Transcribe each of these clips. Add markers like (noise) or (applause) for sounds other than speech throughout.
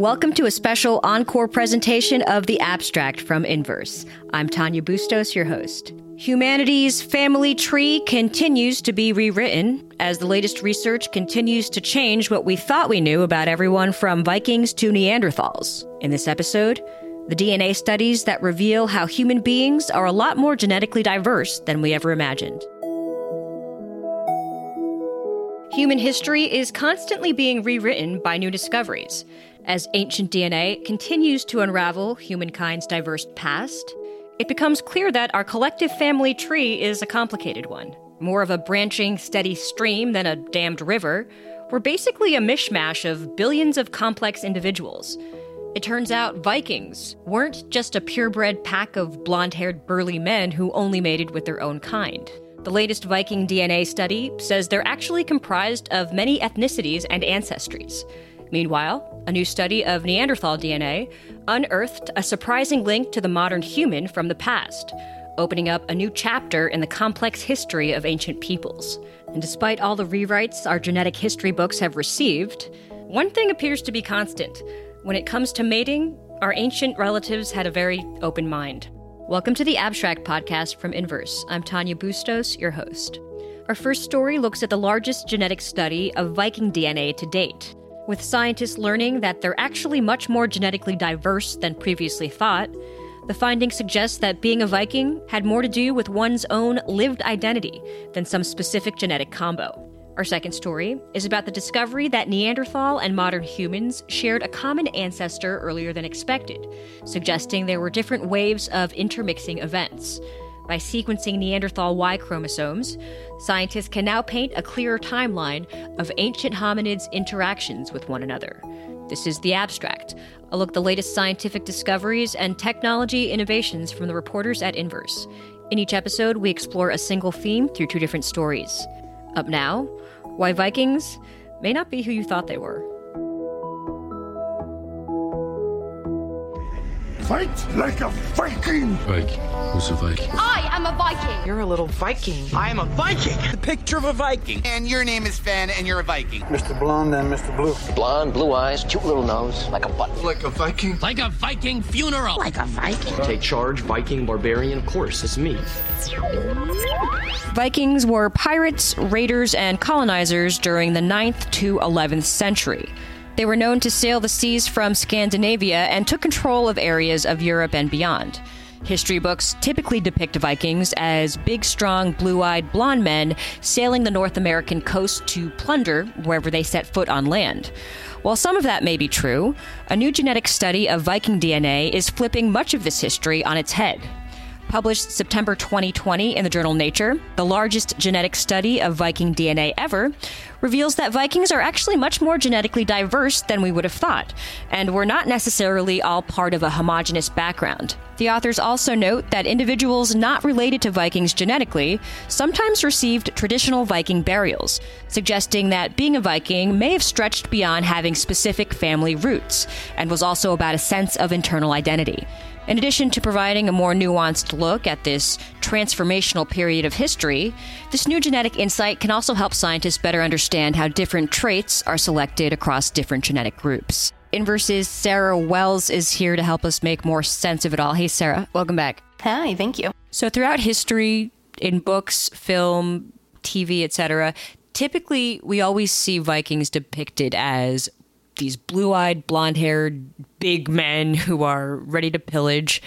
Welcome to a special encore presentation of The Abstract from Inverse. I'm Tanya Bustos, your host. Humanity's family tree continues to be rewritten as the latest research continues to change what we thought we knew about everyone from Vikings to Neanderthals. In this episode, the DNA studies that reveal how human beings are a lot more genetically diverse than we ever imagined. Human history is constantly being rewritten by new discoveries. As ancient DNA continues to unravel humankind's diverse past, it becomes clear that our collective family tree is a complicated one. More of a branching, steady stream than a dammed river, we're basically a mishmash of billions of complex individuals. It turns out Vikings weren't just a purebred pack of blonde haired burly men who only mated with their own kind. The latest Viking DNA study says they're actually comprised of many ethnicities and ancestries. Meanwhile, a new study of Neanderthal DNA unearthed a surprising link to the modern human from the past, opening up a new chapter in the complex history of ancient peoples. And despite all the rewrites our genetic history books have received, one thing appears to be constant. When it comes to mating, our ancient relatives had a very open mind. Welcome to the Abstract Podcast from Inverse. I'm Tanya Bustos, your host. Our first story looks at the largest genetic study of Viking DNA to date with scientists learning that they're actually much more genetically diverse than previously thought, the findings suggest that being a Viking had more to do with one's own lived identity than some specific genetic combo. Our second story is about the discovery that Neanderthal and modern humans shared a common ancestor earlier than expected, suggesting there were different waves of intermixing events. By sequencing Neanderthal Y chromosomes, scientists can now paint a clearer timeline of ancient hominids' interactions with one another. This is The Abstract, a look at the latest scientific discoveries and technology innovations from the reporters at Inverse. In each episode, we explore a single theme through two different stories. Up now, why Vikings may not be who you thought they were. Fight like a Viking! Viking. Who's a Viking? I am a Viking. You're a little Viking. I am a Viking. The picture of a Viking. And your name is Fenn, and you're a Viking. Mr. Blonde and Mr. Blue. Blonde, blue eyes, cute little nose, like a butt. Like a Viking. Like a Viking funeral. Like a Viking. Take charge, Viking, barbarian, of course, it's me. Vikings were pirates, raiders, and colonizers during the 9th to 11th century. They were known to sail the seas from Scandinavia and took control of areas of Europe and beyond. History books typically depict Vikings as big, strong, blue eyed blonde men sailing the North American coast to plunder wherever they set foot on land. While some of that may be true, a new genetic study of Viking DNA is flipping much of this history on its head published September 2020 in the journal Nature, the largest genetic study of Viking DNA ever, reveals that Vikings are actually much more genetically diverse than we would have thought, and were not necessarily all part of a homogenous background. The authors also note that individuals not related to Vikings genetically sometimes received traditional Viking burials, suggesting that being a Viking may have stretched beyond having specific family roots, and was also about a sense of internal identity. In addition to providing a more nuanced look at this transformational period of history, this new genetic insight can also help scientists better understand how different traits are selected across different genetic groups. Inverse's Sarah Wells is here to help us make more sense of it all. Hey, Sarah, welcome back. Hi, thank you. So, throughout history, in books, film, TV, etc., typically we always see Vikings depicted as these blue eyed, blonde haired, big men who are ready to pillage.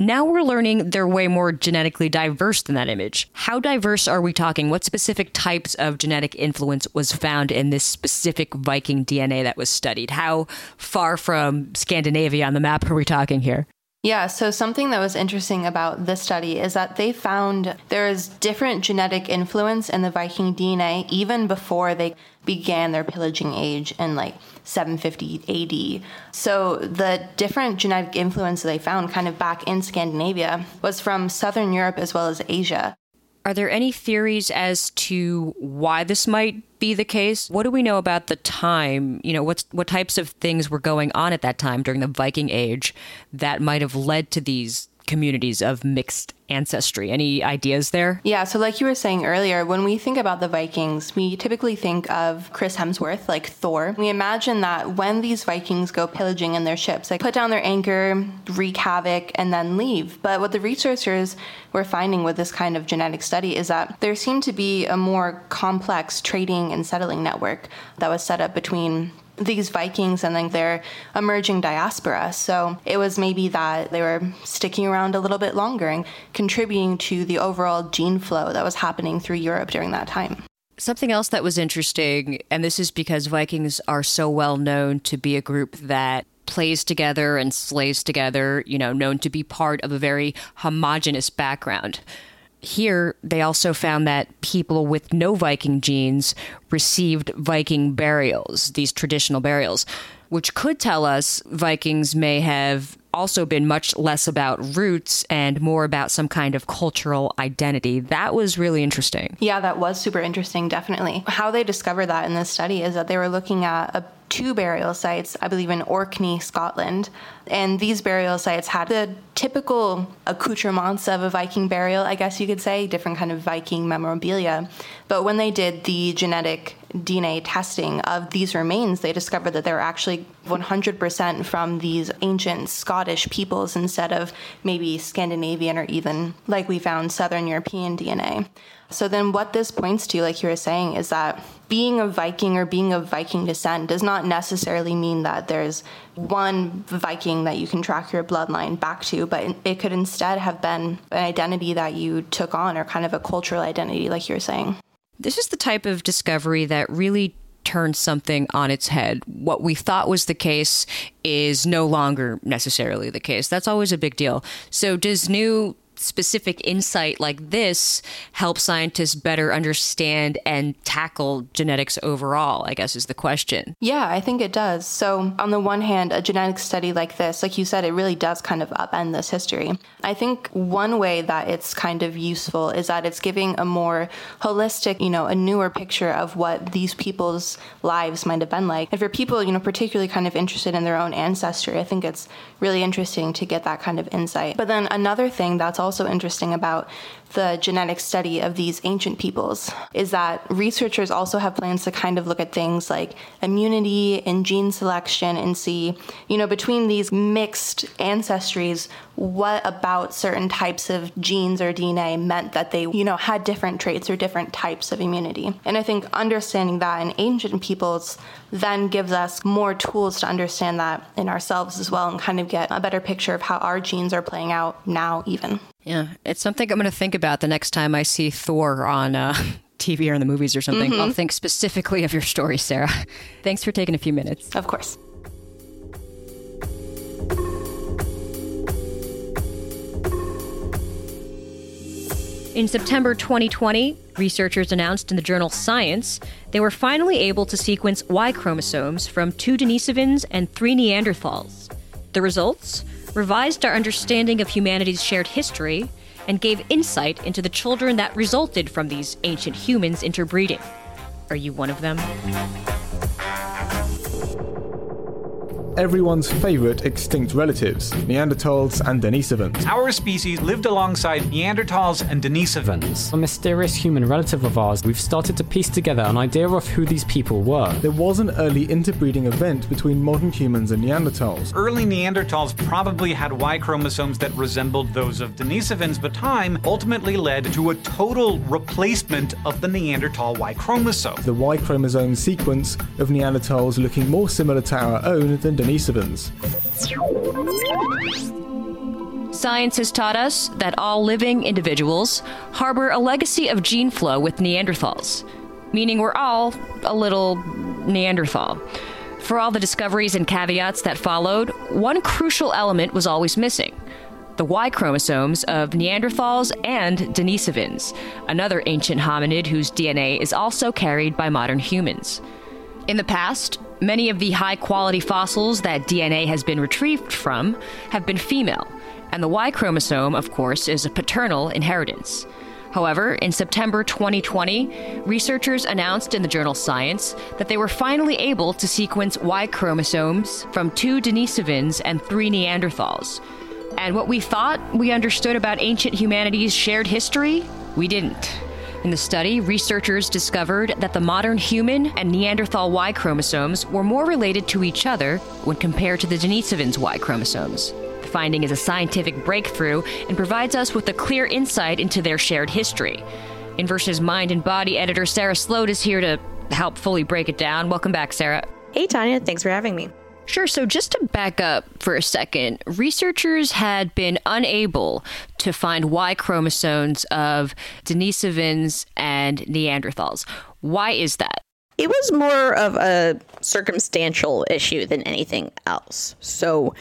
Now we're learning they're way more genetically diverse than that image. How diverse are we talking? What specific types of genetic influence was found in this specific Viking DNA that was studied? How far from Scandinavia on the map are we talking here? Yeah, so something that was interesting about this study is that they found there is different genetic influence in the Viking DNA even before they began their pillaging age in like 750 AD. So the different genetic influence they found kind of back in Scandinavia was from southern Europe as well as Asia. Are there any theories as to why this might be the case? What do we know about the time? You know, what's what types of things were going on at that time during the Viking Age that might have led to these communities of mixed ancestry. Any ideas there? Yeah, so like you were saying earlier, when we think about the Vikings, we typically think of Chris Hemsworth, like Thor. We imagine that when these Vikings go pillaging in their ships, they put down their anchor, wreak havoc, and then leave. But what the researchers were finding with this kind of genetic study is that there seemed to be a more complex trading and settling network that was set up between these Vikings and then their emerging diaspora. So it was maybe that they were sticking around a little bit longer and contributing to the overall gene flow that was happening through Europe during that time. Something else that was interesting, and this is because Vikings are so well known to be a group that plays together and slays together, you know, known to be part of a very homogenous background. Here, they also found that people with no Viking genes received Viking burials, these traditional burials, which could tell us Vikings may have also been much less about roots and more about some kind of cultural identity. That was really interesting. Yeah, that was super interesting, definitely. How they discovered that in this study is that they were looking at a two burial sites, I believe in Orkney, Scotland. And these burial sites had the typical accoutrements of a Viking burial, I guess you could say, different kind of Viking memorabilia. But when they did the genetic DNA testing of these remains, they discovered that they were actually 100% from these ancient Scottish peoples instead of maybe Scandinavian or even like we found Southern European DNA. So then what this points to, like you were saying, is that being a Viking or being of Viking descent does not necessarily mean that there's one Viking that you can track your bloodline back to, but it could instead have been an identity that you took on or kind of a cultural identity, like you were saying. This is the type of discovery that really turns something on its head. What we thought was the case is no longer necessarily the case. That's always a big deal. So, does new specific insight like this help scientists better understand and tackle genetics overall? I guess is the question. Yeah, I think it does. So, on the one hand, a genetic study like this, like you said, it really does kind of upend this history. I think one way that it's kind of useful is that it's giving a more holistic, you know, a newer picture of what these people's lives might have been like. And for people, you know, particularly kind of interested in their own ancestry, I think it's really interesting to get that kind of insight. But then another thing that's also interesting about the genetic study of these ancient peoples is that researchers also have plans to kind of look at things like immunity and gene selection and see, you know, between these mixed ancestries, what about certain types of genes or DNA meant that they, you know, had different traits or different types of immunity. And I think understanding that in ancient peoples then gives us more tools to understand that in ourselves as well and kind of get a better picture of how our genes are playing out now, even. Yeah, it's something I'm going to think about the next time I see Thor on uh, (laughs) TV or in the movies or something. Mm-hmm. I'll think specifically of your story, Sarah. (laughs) Thanks for taking a few minutes. Of course. In September 2020, researchers announced in the journal Science they were finally able to sequence Y chromosomes from two Denisovans and three Neanderthals. The results? revised our understanding of humanity's shared history, and gave insight into the children that resulted from these ancient humans interbreeding. Are you one of them? Everyone's favorite extinct relatives, Neanderthals and Denisovans. Our species lived alongside Neanderthals and Denisovans. A mysterious human relative of ours, we've started to piece together an idea of who these people were. There was an early interbreeding event between modern humans and Neanderthals. Early Neanderthals probably had Y chromosomes that resembled those of Denisovans, but time ultimately led to a total replacement of the Neanderthal Y chromosome. The Y chromosome sequence of Neanderthals looking more similar to our own than Denisovans. Science has taught us that all living individuals harbor a legacy of gene flow with Neanderthals, meaning we're all a little Neanderthal. For all the discoveries and caveats that followed, one crucial element was always missing the Y chromosomes of Neanderthals and Denisovans, another ancient hominid whose DNA is also carried by modern humans. In the past, Many of the high quality fossils that DNA has been retrieved from have been female, and the Y chromosome, of course, is a paternal inheritance. However, in September 2020, researchers announced in the journal Science that they were finally able to sequence Y chromosomes from two Denisovans and three Neanderthals. And what we thought we understood about ancient humanity's shared history, we didn't. In the study, researchers discovered that the modern human and Neanderthal Y chromosomes were more related to each other when compared to the Denisovans' Y chromosomes. The finding is a scientific breakthrough and provides us with a clear insight into their shared history. Inverse's Mind and Body editor Sarah Sloat is here to help fully break it down. Welcome back, Sarah. Hey, Tanya. Thanks for having me. Sure. So, just to back up for a second, researchers had been unable to find Y chromosomes of Denisovans and Neanderthals. Why is that? It was more of a circumstantial issue than anything else. So,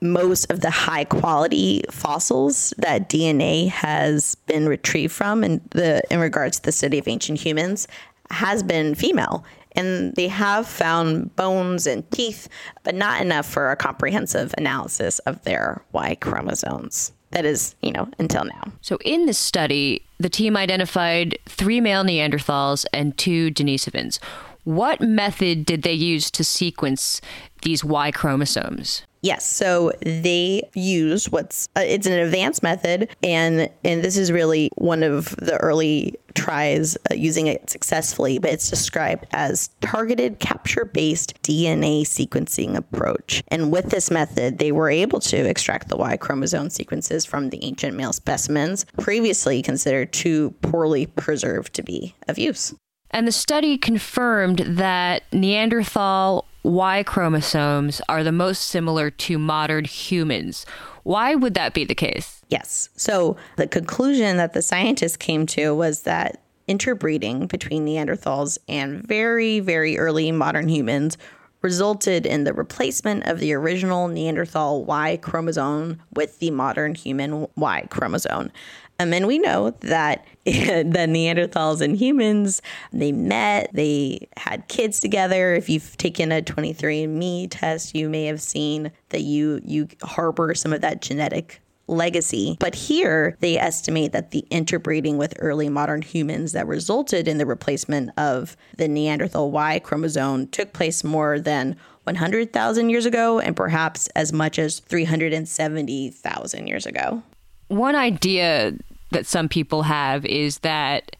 most of the high quality fossils that DNA has been retrieved from in the in regards to the study of ancient humans has been female and they have found bones and teeth but not enough for a comprehensive analysis of their Y chromosomes that is, you know, until now. So in this study, the team identified 3 male Neanderthals and 2 Denisovans. What method did they use to sequence these Y chromosomes? Yes, so they use what's uh, it's an advanced method, and and this is really one of the early tries uh, using it successfully. But it's described as targeted capture-based DNA sequencing approach. And with this method, they were able to extract the Y chromosome sequences from the ancient male specimens previously considered too poorly preserved to be of use. And the study confirmed that Neanderthal Y chromosomes are the most similar to modern humans. Why would that be the case? Yes. So the conclusion that the scientists came to was that interbreeding between Neanderthals and very, very early modern humans resulted in the replacement of the original Neanderthal Y chromosome with the modern human Y chromosome. Um, and we know that (laughs) the Neanderthals and humans, they met, they had kids together. If you've taken a 23andMe test, you may have seen that you you harbor some of that genetic legacy. But here, they estimate that the interbreeding with early modern humans that resulted in the replacement of the Neanderthal Y chromosome took place more than 100,000 years ago and perhaps as much as 370,000 years ago. One idea that some people have is that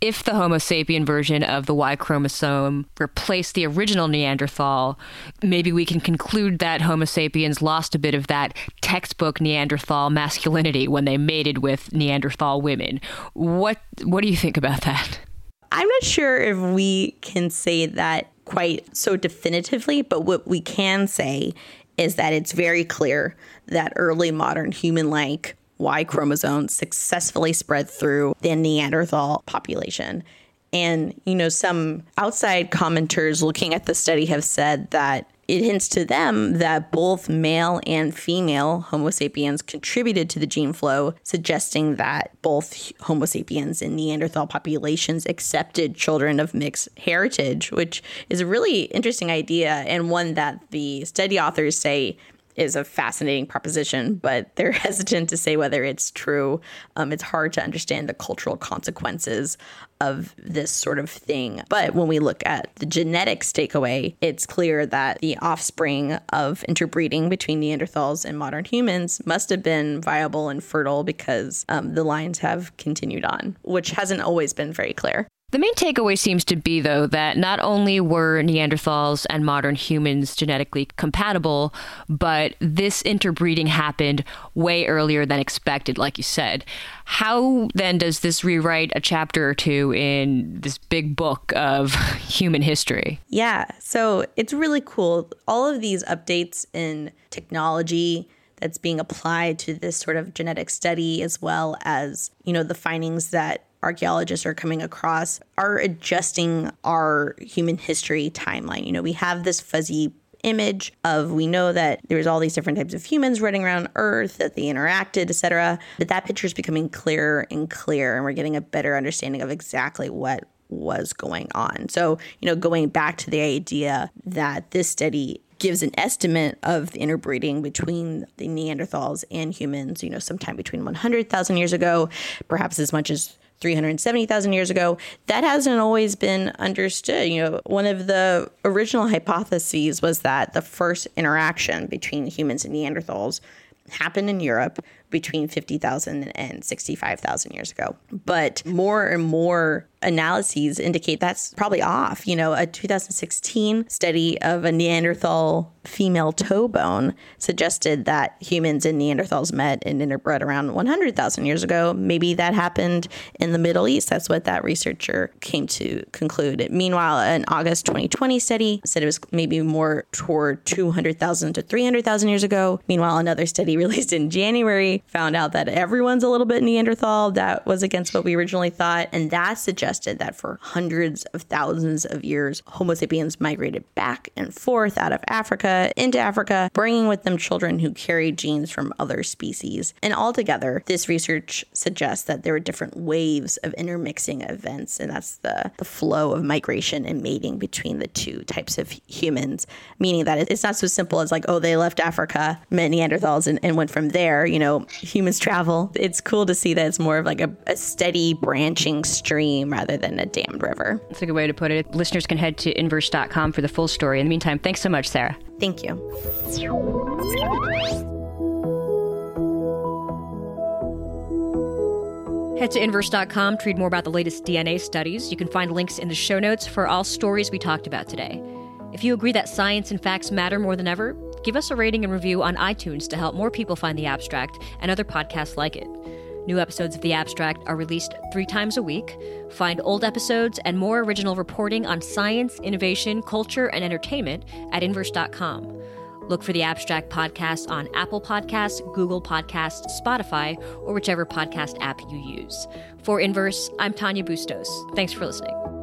if the Homo sapien version of the Y chromosome replaced the original Neanderthal, maybe we can conclude that Homo sapiens lost a bit of that textbook Neanderthal masculinity when they mated with Neanderthal women. What what do you think about that? I'm not sure if we can say that quite so definitively, but what we can say is that it's very clear that early modern human like Y chromosome successfully spread through the Neanderthal population. And, you know, some outside commenters looking at the study have said that it hints to them that both male and female Homo sapiens contributed to the gene flow, suggesting that both Homo sapiens and Neanderthal populations accepted children of mixed heritage, which is a really interesting idea and one that the study authors say is a fascinating proposition, but they're (laughs) hesitant to say whether it's true. Um, it's hard to understand the cultural consequences of this sort of thing. But when we look at the genetics takeaway, it's clear that the offspring of interbreeding between Neanderthals and modern humans must have been viable and fertile because um, the lines have continued on, which hasn't always been very clear. The main takeaway seems to be, though, that not only were Neanderthals and modern humans genetically compatible, but this interbreeding happened way earlier than expected, like you said. How then does this rewrite a chapter or two in this big book of (laughs) human history? Yeah, so it's really cool. All of these updates in technology, that's being applied to this sort of genetic study as well as you know the findings that archaeologists are coming across are adjusting our human history timeline. You know, we have this fuzzy image of we know that there's all these different types of humans running around earth that they interacted etc but that picture is becoming clearer and clearer and we're getting a better understanding of exactly what was going on so you know going back to the idea that this study gives an estimate of the interbreeding between the Neanderthals and humans, you know, sometime between 100,000 years ago, perhaps as much as 370,000 years ago, that hasn't always been understood. You know, one of the original hypotheses was that the first interaction between humans and Neanderthals happened in Europe between 50,000 and 65,000 years ago. But more and more analyses indicate that's probably off. You know, a 2016 study of a Neanderthal female toe bone suggested that humans and Neanderthals met and interbred around 100,000 years ago. Maybe that happened in the Middle East. That's what that researcher came to conclude. Meanwhile, an August 2020 study said it was maybe more toward 200,000 to 300,000 years ago. Meanwhile, another study (laughs) released in January found out that everyone's a little bit Neanderthal. That was against what we originally thought. And that suggested that for hundreds of thousands of years, Homo sapiens migrated back and forth out of Africa into Africa, bringing with them children who carried genes from other species. And altogether, this research suggests that there were different waves of intermixing events. And that's the, the flow of migration and mating between the two types of humans, meaning that it's not so simple as like, oh, they left Africa, met Neanderthals, and, and went from there. You know, humans travel. It's cool to see that it's more of like a, a steady branching stream rather than a dammed river. That's a good way to put it. Listeners can head to inverse.com for the full story. In the meantime, thanks so much, Sarah. Thank you. Head to inverse.com to read more about the latest DNA studies. You can find links in the show notes for all stories we talked about today. If you agree that science and facts matter more than ever, give us a rating and review on iTunes to help more people find The Abstract and other podcasts like it. New episodes of The Abstract are released three times a week. Find old episodes and more original reporting on science, innovation, culture, and entertainment at inverse.com. Look for the Abstract Podcast on Apple Podcasts, Google Podcasts, Spotify, or whichever podcast app you use. For Inverse, I'm Tanya Bustos. Thanks for listening.